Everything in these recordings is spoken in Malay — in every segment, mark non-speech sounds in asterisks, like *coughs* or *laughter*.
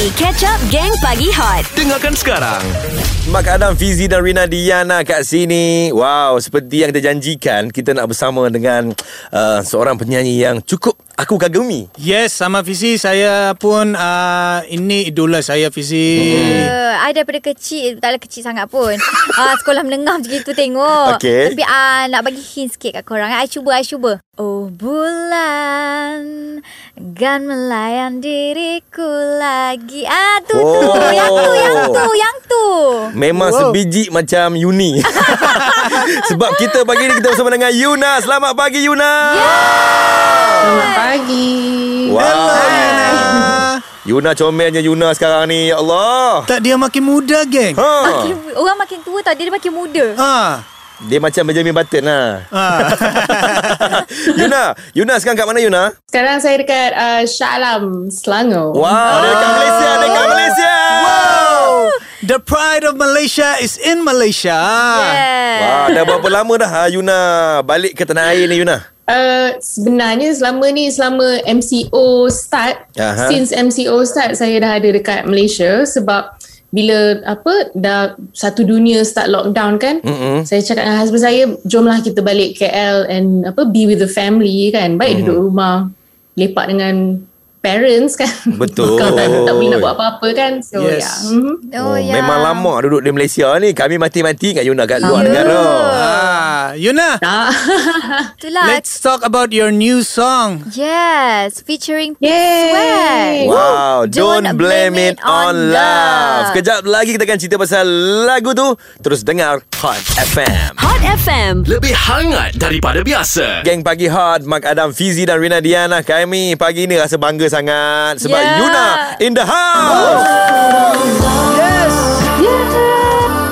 Catch up Gang Pagi Hot. Dengarkan sekarang. Mak Adam, Fizi dan Rina Diana kat sini. Wow, seperti yang kita janjikan, kita nak bersama dengan uh, seorang penyanyi yang cukup aku kagumi. Yes, sama Fizi. Saya pun uh, ini idola saya Fizi. Uh, I daripada kecil Taklah kecil sangat pun uh, Sekolah menengah macam itu tengok *laughs* Okey. Tapi uh, nak bagi hint sikit kat korang I cuba, I cuba Oh bulan Gan melayan diriku lagi Ah tu tu Oh. Yang tu Yang tu Yang tu Memang wow. sebiji macam Yuni. *laughs* Sebab kita pagi ni kita bersama dengan Yuna. Selamat pagi Yuna. Selamat pagi. Wow. Hello, Yuna. Yuna comelnya Yuna sekarang ni. Ya Allah. Tak dia makin muda, geng. Ha. makin, Orang makin tua tau Dia makin muda Ha. Dia macam Benjamin Button lah. Ha. *laughs* Yuna, Yuna sekarang kat mana Yuna? Sekarang saya dekat uh, Shah Alam, Selangor. Wow, dia dekat Malaysia, dekat Malaysia. wow. The pride of Malaysia is in Malaysia. yeah. Wah, dah berapa lama dah ha, Yuna balik ke tanah air ni Yuna? Uh, sebenarnya selama ni selama MCO start Aha. since MCO start saya dah ada dekat Malaysia sebab bila apa dah satu dunia start lockdown kan Mm-mm. saya cakap dengan husband saya jomlah kita balik KL and apa be with the family kan baik Mm-hmm. duduk rumah lepak dengan parents kan *laughs* Betul. Tak, tak boleh nak buat apa-apa kan so Yes. yeah Mhm. Oh, ya Memang lama duduk di Malaysia ni. Kami mati-mati kat Yuna kat luar Ya. negara. Ah, Yuna. *laughs* Itulah Let's talk about your new song. Yes Featuring Pink Yay. Sweat Wow, don't, blame it on love. Sekejap lagi kita akan cerita pasal lagu tu. Terus dengar Hot FM. Hot FM. Lebih hangat daripada biasa. Geng Pagi Hot, Mak Adam, Fizi dan Rina Diana. Kami pagi ni rasa bangga sangat sebab Yeah. Yuna in the house. Yes.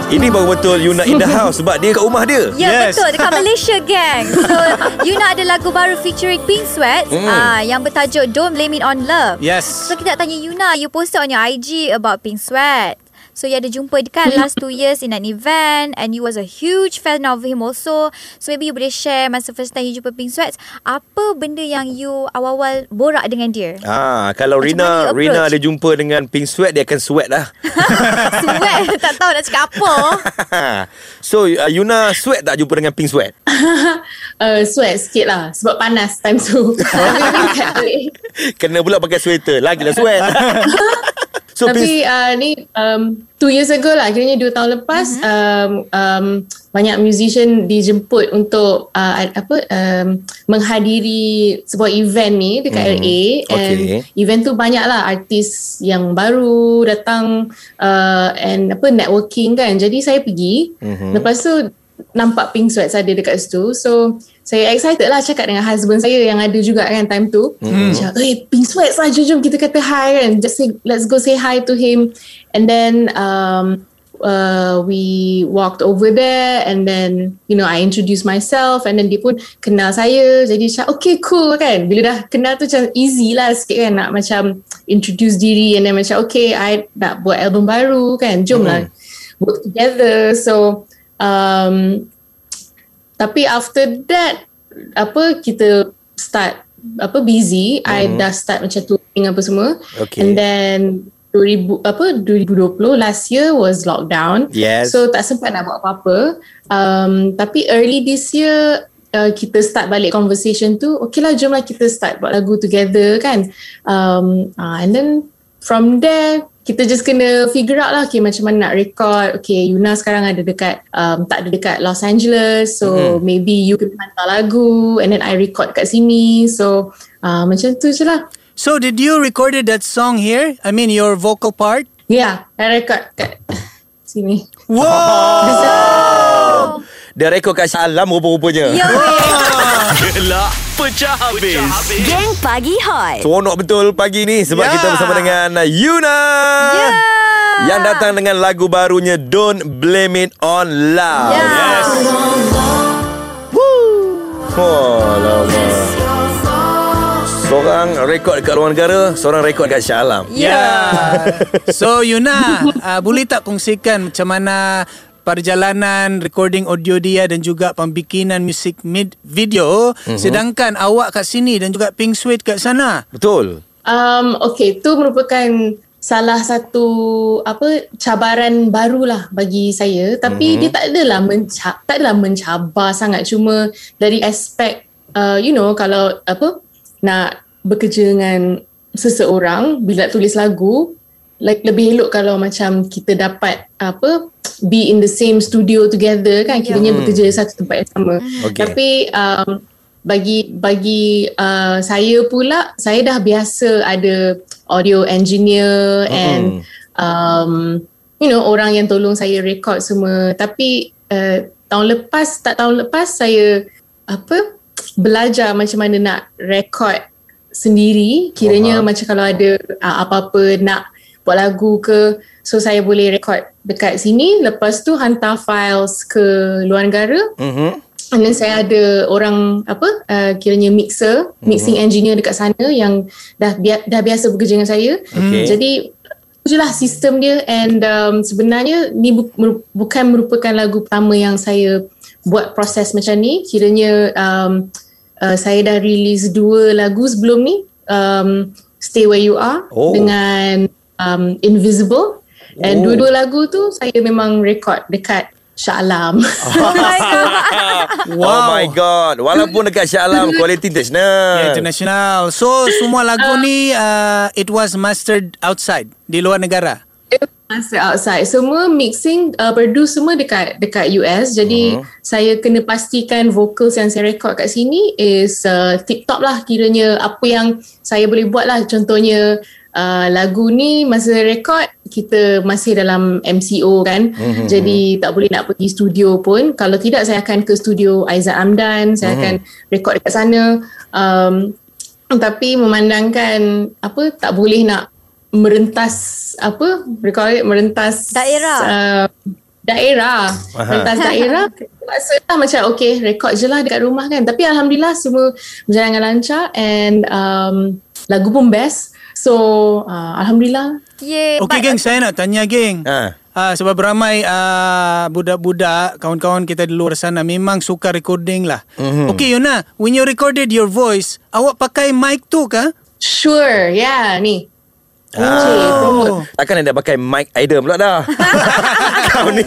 Ini baru betul Yuna in the *laughs* house sebab dia kat rumah dia. Ya Yes. betul dekat *laughs* Malaysia gang. So Yuna ada lagu baru featuring Pink Sweat Hmm. ah yang bertajuk Don't Blame It on Love. Yes. So kita nak tanya Yuna, you posted on your IG about Pink Sweat. So you ada jumpa dia kan last two years in an event and you was a huge fan of him also. So maybe you boleh share masa first time you jumpa Pink Sweat, apa benda yang you awal-awal borak dengan dia? Ah, kalau Macam Rina Rina ada jumpa dengan Pink Sweat dia akan sweat dah. *laughs* Sweat tak tahu nak cakap apa. *laughs* so uh, Yuna sweat tak jumpa dengan Pink Sweat? *laughs* uh, sweat sikit lah sebab panas time tu. Kena pula pakai sweater. Lagilah sweat. So Tapi uh, ni um, two years ago lah kiranya dua tahun lepas um, um, banyak musician dijemput untuk uh, apa um, menghadiri sebuah event ni dekat Mhm. LA and Okay. event tu banyak lah artis yang baru datang uh, and apa networking kan jadi saya pergi Mhm. lepas tu nampak Pink Sweats ada dekat situ so saya excited lah cakap dengan husband saya yang ada juga kan time tu. Hmm. macam eh Pink Sweats lah jom, jom kita kata hi kan. Just say let's go say hi to him. And then um, uh, we walked over there and then you know I introduced myself and then dia pun kenal saya. Jadi macam okay cool kan. Bila dah kenal tu macam easy lah sikit kan nak macam introduce diri and then macam okay I nak buat album baru kan. Jom lah work together. So um, tapi after that apa kita start apa busy. I dah start macam touring apa semua. Okay. and then 2000 apa 2020 last year was lockdown. Yes. so tak sempat nak buat apa-apa. Um, tapi early this year uh, kita start balik conversation tu okay lah jom lah kita start buat lagu together kan. Um, uh, and then from there kita just kena figure out lah okay, macam mana nak record okay Yuna sekarang ada dekat um, tak ada dekat Los Angeles so mm-hmm. maybe you kena hantar lagu and then I record kat sini so uh, macam tu je lah So did you recorded that song here? I mean your vocal part? yeah I record kat sini Wow. Dia rekod kat Salam rupa-rupanya. Ya Gelak pecah habis. Gang Pagi Hot. Seronok betul pagi ni sebab Ya. kita bersama dengan Yuna. Ya Yang datang dengan lagu barunya Don't Blame It On Love. Ya. Yes. Oh, lama. Seorang rekod kat luar negara, seorang rekod kat Shah Alam. Yeah. *laughs* so Yuna, uh, boleh tak kongsikan macam mana perjalanan recording audio dia dan juga pembikinan musik mid video mm-hmm. sedangkan awak kat sini dan juga Pink Sweat kat sana. Betul. Um, okay, tu merupakan salah satu apa cabaran barulah bagi saya tapi mm-hmm. dia tak adalah menca- tak adalah mencabar sangat cuma dari aspek uh, you know kalau apa nak bekerja dengan seseorang bila tulis lagu like lebih elok kalau macam kita dapat apa be in the same studio together kan. Kiranya Hmm. bekerja di satu tempat yang sama. Okey. tapi um, bagi bagi uh, saya pula saya dah biasa ada audio engineer and um, you know orang yang tolong saya record semua. Tapi uh, tahun lepas tak tahun lepas saya apa belajar macam mana nak record sendiri. Kiranya Faham. macam kalau ada uh, apa-apa nak buat lagu ke so saya boleh record dekat sini lepas tu hantar files ke luar negara Mhm. And then saya ada orang apa uh, kiranya mixer, mixing engineer dekat sana yang dah bia- dah biasa bekerja dengan saya. Okay. Jadi je lah sistem dia and um, sebenarnya ni bu- meru- bukan merupakan lagu pertama yang saya buat proses macam ni. Kiranya um, uh, saya dah release dua lagu sebelum ni. Um, Stay Where You Are Oh. dengan um, Invisible. And Oh. dua-dua lagu tu saya memang record dekat Shah Alam. *laughs* Oh my god. *laughs* Oh my god. Walaupun dekat Shah Alam *laughs* kualiti international. Yeah, international. So semua lagu ni uh, it was mastered outside di luar negara. Masa outside Semua mixing uh, Produce semua dekat Dekat US Jadi uh-huh. Saya kena pastikan Vocals yang saya record kat sini Is uh, tip top lah Kiranya Apa yang Saya boleh buat lah Contohnya uh, Lagu ni Masa record Kita masih dalam MCO kan uh-huh. Jadi Tak boleh nak pergi studio pun Kalau tidak Saya akan ke studio Aizat Amdan Saya uh-huh. akan Record dekat sana um, Tapi memandangkan Apa Tak boleh nak merentas apa it merentas Daerah. uh, daerah Aha. merentas daerah *laughs* rasa macam okay record je lah dekat rumah kan tapi Alhamdulillah semua berjalan dengan lancar and um, lagu pun best so uh, Alhamdulillah Yeah, Okay geng, saya nak tanya geng. Ha. Uh, sebab ramai uh, budak-budak, kawan-kawan kita di luar sana memang suka recording lah. Mm-hmm. Okay Yuna, when you recorded your voice, awak pakai mic tu kah? sure yeah ni Oh. Takkan anda pakai mic Aida pula dah *laughs* Kau ni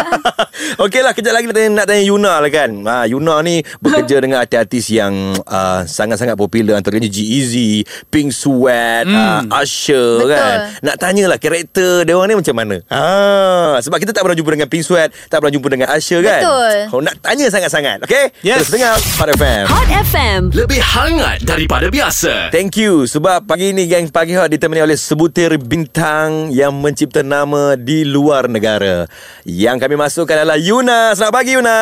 *laughs* Okey lah Kejap lagi nak tanya, nak tanya Yuna lah kan ha, Yuna ni Bekerja dengan artis-artis yang uh, Sangat-sangat popular Antaranya G-Eazy Pink Sweat hmm. uh, Usher Betul. kan Nak tanyalah Karakter dia orang ni macam mana ha, Sebab kita tak pernah jumpa dengan Pink Sweat Tak pernah jumpa dengan Usher kan Betul. oh, Nak tanya sangat-sangat Okey Yes. Terus dengar Hot FM Hot FM. Lebih hangat daripada biasa. Thank you sebab pagi ni geng Pagi Hot ditemani oleh sebutir bintang yang mencipta nama di luar negara. Yang kami masukkan adalah Yuna. Selamat pagi Yuna.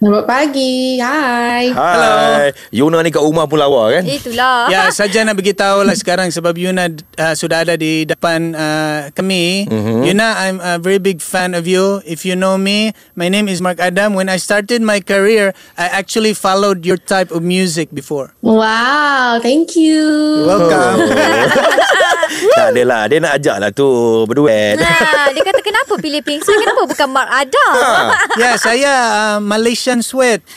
selamat pagi hi Hai. Yuna ni kat rumah pun lawa kan? Itulah. Ya, saja nak beritahu lah sekarang sebab Yuna uh, sudah ada di depan uh, kami. Mm-hmm. Yuna, I'm a very big fan of you. If you know me, my name is Mark Adam. When I started my career, I actually followed your type of music before. wow thank you Welcome. *laughs* tak adalah. Dia nak ajak lah tu berduet. Nah, dia kata kenapa pilih Pink Sweat? Kenapa bukan Mark Adam? ya, saya uh, Malaysian sweat. *laughs*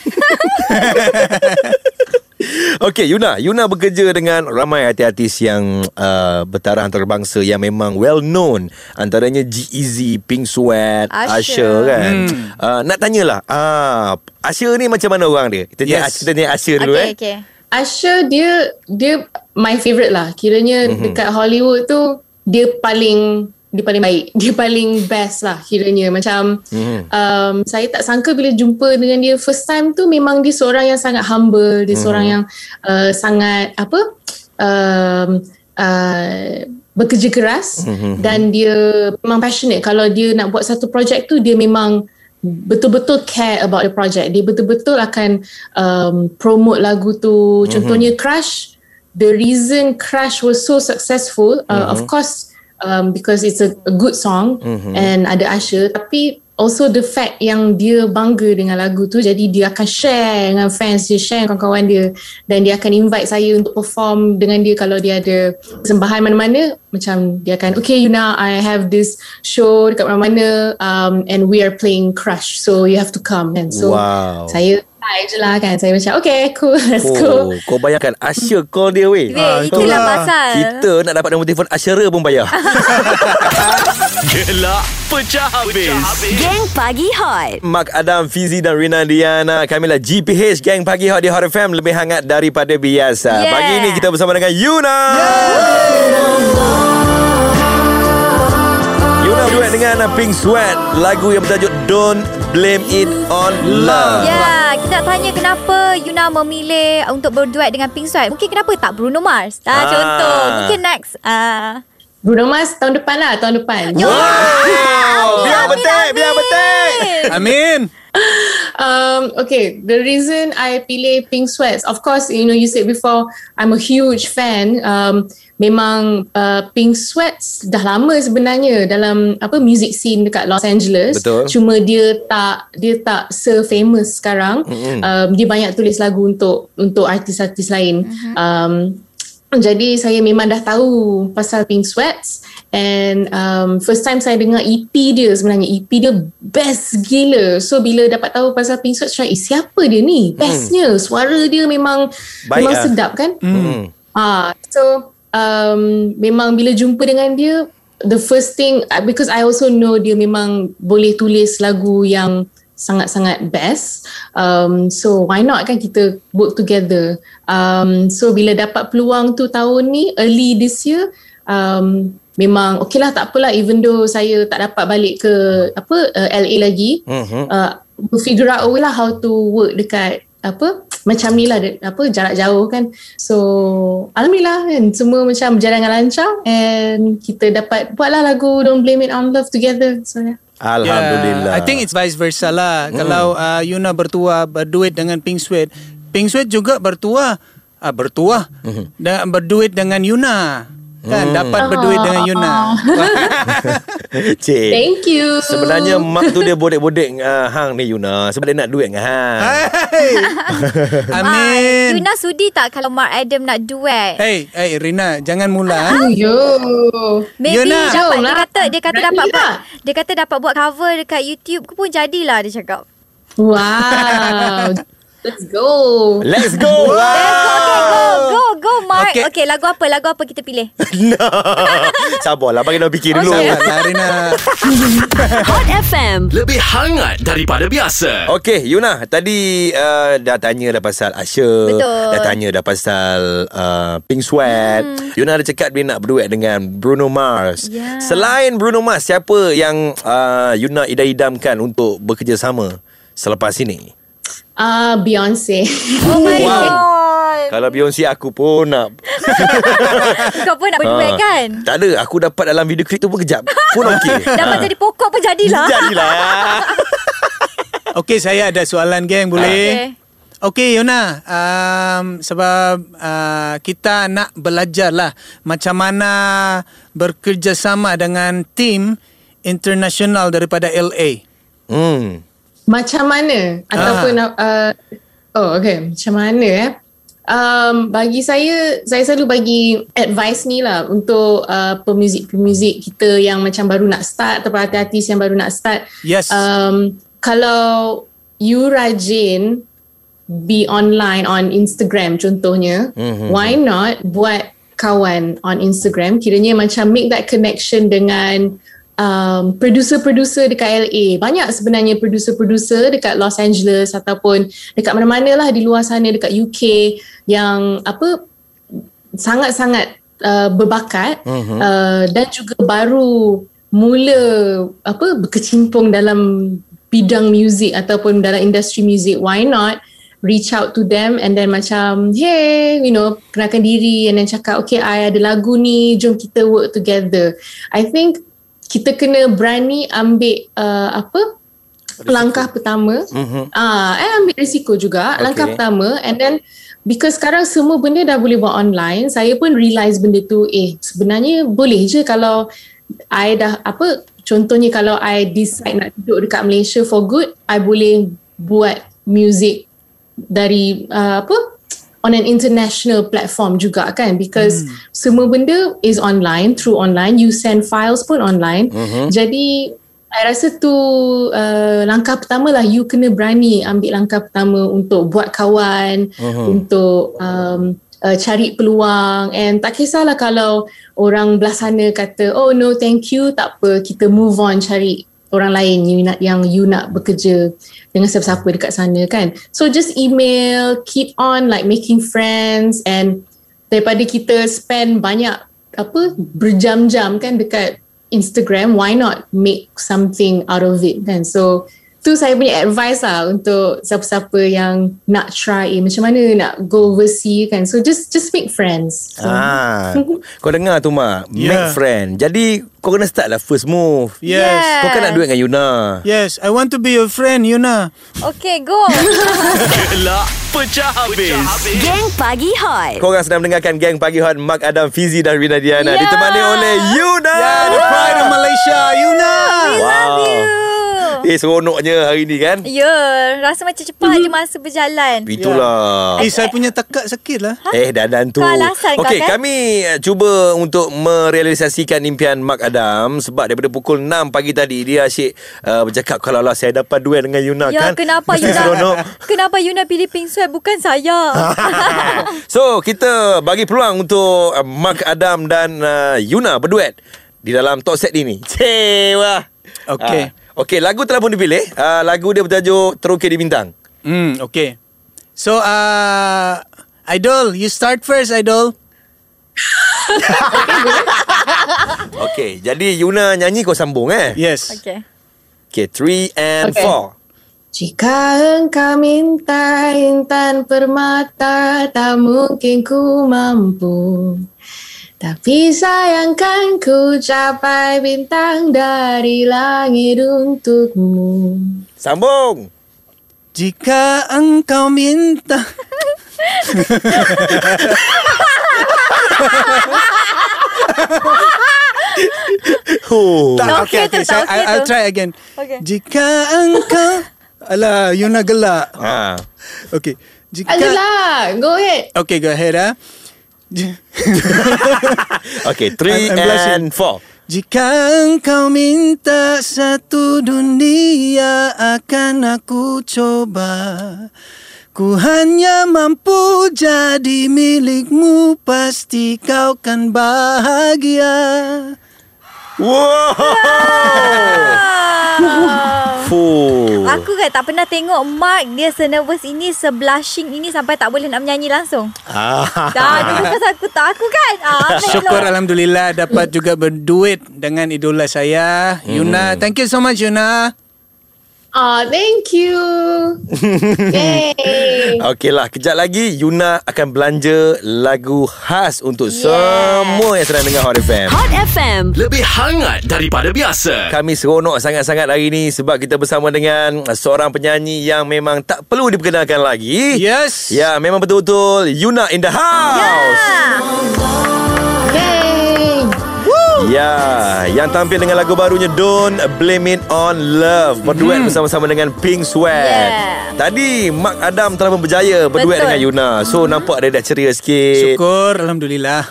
Okey Yuna Yuna bekerja dengan ramai artis-artis yang uh, bertaraf antarabangsa yang memang well known antaranya G-Eazy, Pink Sweat, Usher. Usher, kan. Hmm. Uh, nak tanyalah uh, Usher ni macam mana orang dia? Kita yes. Yes. kita tanya Usher dulu okay, eh. okay. Asher dia dia my favourite lah. Kiranya mm-hmm. dekat Hollywood tu dia paling dia paling baik. *laughs* Dia paling best lah kiranya. Macam mm-hmm. um, saya tak sangka bila jumpa dengan dia first time tu memang dia seorang yang sangat humble. Dia mm-hmm. seorang yang uh, sangat apa um, uh, bekerja keras mm-hmm. dan dia memang passionate. Kalau dia nak buat satu projek tu dia memang betul-betul care about the project. Dia betul-betul akan um, promote lagu tu. Contohnya Crush, the reason Crush was so successful, uh, of course um, because it's a, a good song and ada Usher, tapi also the fact yang dia bangga dengan lagu tu jadi dia akan share dengan fans dia share dengan kawan-kawan dia. Dan dia akan invite saya untuk perform dengan dia kalau dia ada persembahan mana-mana. Macam dia akan okay you know I have this show dekat mana-mana um, and we are playing Crush so you have to come. And so Wow. saya santai je lah kan. Saya macam okay cool *laughs* let's go. Oh, kau bayangkan Asya call dia weh. Weh, itulah pasal. Kita nak dapat nombor telefon Asyara pun bayar. *laughs* Gelak pecah habis. Geng Pagi Hot. Mak Adam, Fizi dan Rina Diana. Kamilah GPH Gang Pagi Hot di Hot FM lebih hangat daripada biasa. Yeah. Pagi ini kita bersama dengan Yuna. Duet dengan Pink Sweat lagu yang bertajuk Don't Blame It on Love. Ya, kita nak tanya kenapa Yuna memilih untuk berduet dengan Pink Sweat. Mungkin kenapa tak Bruno Mars? Ah, Ah. contoh. Mungkin next. Ah. Bruno Mars tahun depan lah tahun depan. Wow, biar betul, biar betul. Amin. Um, okay, the reason I pilih Pink Sweats, of course, you know, you said before, I'm a huge fan. Um, memang uh, Pink Sweats dah lama sebenarnya dalam apa music scene dekat Los Angeles. Betul. Cuma dia tak dia tak se-famous sekarang. Mm-hmm. Um, dia banyak tulis lagu untuk untuk artis-artis lain. Mm-hmm. Um, jadi saya memang dah tahu pasal Pink Sweats and um, first time saya dengar EP dia sebenarnya EP dia best gila. So bila dapat tahu pasal Pink Sweats saya eh, siapa dia ni? Bestnya suara dia memang Baik memang lah. sedap kan? Hmm. Ah, so um, memang bila jumpa dengan dia, the first thing uh, because I also know dia memang boleh tulis lagu yang sangat-sangat best. Um, so why not kan kita work together. Um, so bila dapat peluang tu tahun ni early this year, um, memang okay lah tak apalah even though saya tak dapat balik ke apa uh, LA lagi. Mhm. Uh, figure out a way lah how to work dekat apa *tsk* macam ni lah apa jarak jauh kan so alhamdulillah kan semua macam berjalan dengan lancar and kita dapat buatlah lagu Don't Blame It On Love together so yeah. Alhamdulillah. Yeah, I think it's vice versa lah. Hmm. Kalau uh, Yuna bertua berduet dengan Pink Sweat, Pink Sweat juga bertua uh, bertua Hmm. dan berduet dengan Yuna. Kan dapat berduet dengan Yuna. *laughs* Cik. thank you Sebenarnya mak tu dia bodek-bodek uh, hang ni Yuna sebab dia nak duet dengan hang. Hey. *laughs* Ah, Amin. Yuna sudi tak kalau Mark Adam nak duet? Hey, hey Rina, jangan mula. oh, yo Maybe Yuna. dapat Jom dia kata dia kata Berani dapat buat lah. dia kata dapat buat cover dekat YouTube ke pun jadilah dia cakap. wow let's go Let's go. Okay, go go go Mark. Okay. Okay. okay, lagu apa? Lagu apa kita pilih? *laughs* no. Sabarlah bagi dia fikir dulu. Okay. Sabarlah Rina. *laughs* Hot FM. Lebih hangat daripada biasa. Okey, Yuna, tadi uh, dah tanya dah pasal Asya. Betul. Dah tanya dah pasal uh, Pink Sweat. Hmm. Yuna ada cakap dia nak berduet dengan Bruno Mars. Ya. Selain Bruno Mars, siapa yang uh, Yuna idam-idamkan untuk bekerjasama selepas ini? Uh, Beyonce Oh my Wow. *laughs* god. Kalau Beyonce aku pun nak *laughs* Kau pun nak berduet Ah. kan? Tak ada Aku dapat dalam video klip tu pun kejap Pun okey *laughs* Dapat Ah. jadi pokok pun jadilah. Jadilah Okey, saya ada soalan geng, boleh? Okay. Okey Yona, um, sebab uh, kita nak belajar lah macam mana bekerjasama dengan tim internasional daripada LA. Hmm Macam mana? Ataupun uh, oh okay. Macam mana eh? Um, bagi saya saya selalu bagi advice ni lah untuk uh, pemuzik-pemuzik kita yang macam baru nak start atau artis yang baru nak start. Yes. um, kalau you rajin be online on Instagram contohnya mm-hmm. why not buat kawan on Instagram? Kiranya macam make that connection dengan um, producer-producer dekat LA banyak sebenarnya producer-producer dekat Los Angeles ataupun dekat mana-mana lah di luar sana dekat UK yang apa sangat-sangat uh, berbakat uh-huh. uh, dan juga baru mula apa berkecimpung dalam bidang muzik ataupun dalam industri muzik why not reach out to them and then macam hey you know kenalkan diri and then cakap okay I ada lagu ni jom kita work together I think kita kena berani ambil uh, apa langkah pertama mm-hmm. ah eh ambil risiko juga okay. langkah pertama and then because sekarang semua benda dah boleh buat online saya pun realise benda tu eh sebenarnya boleh je kalau I dah apa contohnya kalau I decide nak duduk dekat Malaysia for good I boleh buat music dari uh, apa on an international platform juga kan because hmm. semua benda is online through online you send files pun online Mhm. jadi I rasa tu uh, langkah pertama lah you kena berani ambil langkah pertama untuk buat kawan, uh-huh. untuk um, uh, cari peluang and tak kisahlah kalau orang belah sana kata oh no thank you tak apa kita move on cari orang lain you nak yang you nak bekerja dengan siapa-siapa dekat sana kan. So just email, keep on like making friends and daripada kita spend banyak apa berjam-jam kan dekat Instagram, why not make something out of it kan? So tu saya punya advice lah untuk siapa-siapa yang nak try eh, macam mana nak go overseas kan. So just just make friends. So. Ah, *laughs* kau dengar tu mak, Yeah. make friend. Jadi kau kena start lah first move. Yes. Kau kan nak duit dengan Yuna. Yes, I want to be your friend, Yuna. Okay, go. *laughs* Gelak pecah habis. Geng Pagi Hot. Korang sedang mendengarkan Geng Pagi Hot Mak Adam, Fizi dan Rina Diana Yeah. Ditemani oleh Yuna Eh seronoknya hari ni kan? Ya, yeah, rasa macam cepat je masa berjalan. Itulah. Eh, saya punya tekak sikit lah. Eh dan tu. Kau alasan kau Okey kan? kami cuba untuk merealisasikan impian Mak Adam Sebab daripada pukul 6 pagi tadi Dia asyik uh, bercakap Kalau lah saya dapat duet dengan Yuna Ya, kan? kenapa Mesti Yuna seronok. *laughs* Kenapa Yuna pilih pink sweat? Bukan saya? *laughs* So kita bagi peluang untuk uh, Mak Adam dan uh, Yuna berduet Di dalam talk set ini. Cewa Okey. Ah, Okey lagu telah pun dipilih uh, Lagu dia bertajuk Terukir di Bintang Hmm, okay. So, uh, Idol, you start first, Idol. *laughs* Okey jadi Yuna nyanyi kau sambung eh Yes. okay. Okay, three and Okay. four. Jika engkau minta intan permata tak mungkin ku mampu Tapi sayangkan ku capai bintang dari langit untukmu Sambung. Jika engkau minta Oh. Tak, saya- okey I- I'll tu. try again. Okey. Jika engkau Alah, Yuna gelak. Ha. Okay. Jika Ayolah, go ahead Okay, go ahead ah. J- *laughs* Okay, three I'm- I'm and four. Jika engkau minta satu dunia akan aku coba. Ku hanya mampu jadi milikmu Pasti kau kan bahagia Wow. Fuh. Aku kan tak pernah tengok Mark dia senervous ini, seblushing ini sampai tak boleh nak menyanyi langsung. Ah. Dah, dia bukan aku tak aku kan. Ah, *laughs* Syukur melok. Alhamdulillah dapat juga berduet dengan idola saya Yuna Thank you so much Yuna Ah, thank you *laughs* Yay Okey lah, kejap lagi Yuna akan belanja lagu khas untuk Yeah. semua yang sedang dengar Hot FM. Hot FM. Lebih hangat daripada biasa. Kami seronok sangat-sangat hari ini sebab kita bersama dengan seorang penyanyi yang memang tak perlu diperkenalkan lagi. Yes Ya, memang betul-betul Yuna in the house. Yay Ya, yang tampil dengan lagu barunya Don't Blame It On Love. Berduet Hmm. bersama-sama dengan Pink Sweat. Yeah. Tadi Mak Adam telah pun berjaya berduet Betul. dengan Yuna. So nampak dia dah ceria sikit. Syukur Alhamdulillah.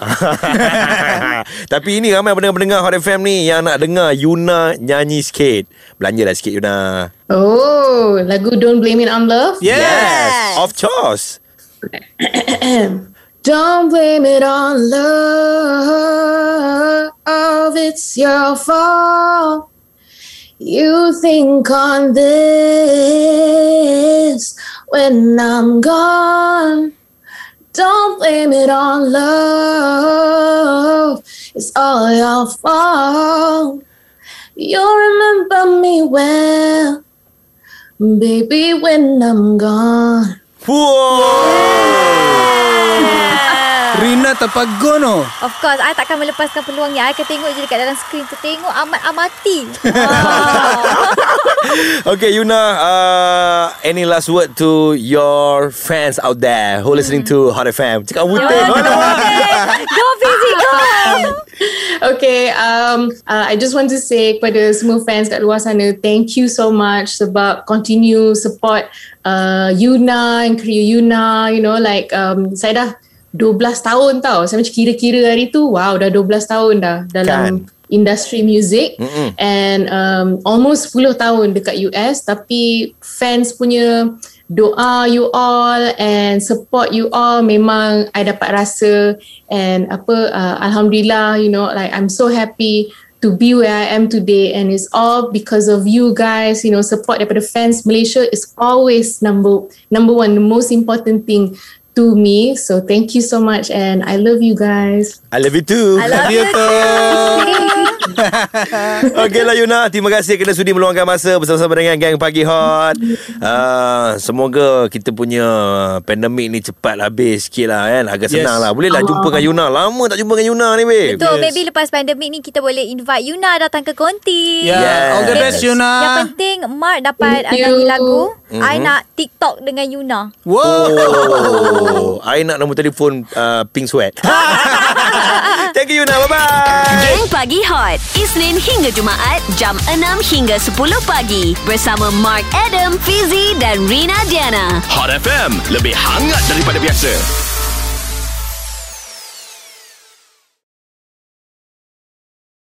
*laughs* Tapi ini ramai pendengar-pendengar Hot FM ni Yang nak dengar Yuna nyanyi sikit. Belanjalah sikit Yuna. Oh, lagu Don't Blame It On Love? Yes, Of course *coughs* Don't blame it on love, it's your fault. You think on this when I'm gone. Don't blame it on love, it's all your fault. You'll remember me well, baby, when I'm gone. Wow Rina Tapagono Of course, I takkan melepaskan peluang ni. I akan tengok je dekat dalam skrin tu. Tengok amat amati. *laughs* Okay Yuna uh, Any last word to your fans out there Who listening to Hot FM Cakap Kau nak Go busy, go. *laughs* Okay, um, uh, I just want to say kepada semua fans kat luar sana, thank you so much sebab continue support uh, Yuna and career Yuna. You know, like um, saya dah 12 tahun tau. Saya macam kira-kira hari tu, wow dah 12 tahun dah dalam Kan. industry music Mm-mm. and um, almost 10 tahun dekat US tapi fans punya doa you all and support you all memang I dapat rasa and apa uh, alhamdulillah you know like I'm so happy to be where I am today and it's all because of you guys you know support daripada fans Malaysia is always number number one the most important thing to me. So thank you so much and I love you guys. I love you too. I love You you too. *laughs* *laughs* Okeylah Yuna Terima kasih kerana sudi meluangkan masa Bersama-sama dengan Gang Pagi Hot uh, *laughs* Semoga kita punya Pandemik ni cepat habis sikit lah kan Agak Yes. senang lah Bolehlah jumpa dengan Yuna Lama tak jumpa dengan Yuna ni babe Betul, Yes. maybe lepas pandemik ni kita boleh invite Yuna datang ke konti. Yeah, Yes. all the best Yang Yuna. penting Mark dapat nyanyi lagu. Mhm. I nak TikTok dengan Yuna. Oh, Wow. I nak nombor telefon uh, Pink Sweat *laughs* Thank you Yuna Bye-bye Geng Pagi Hot Isnin hingga Jumaat Jam 6 hingga 10 pagi. Bersama Mark Adam, Fizi dan Rina Diana. Hot FM Lebih hangat daripada biasa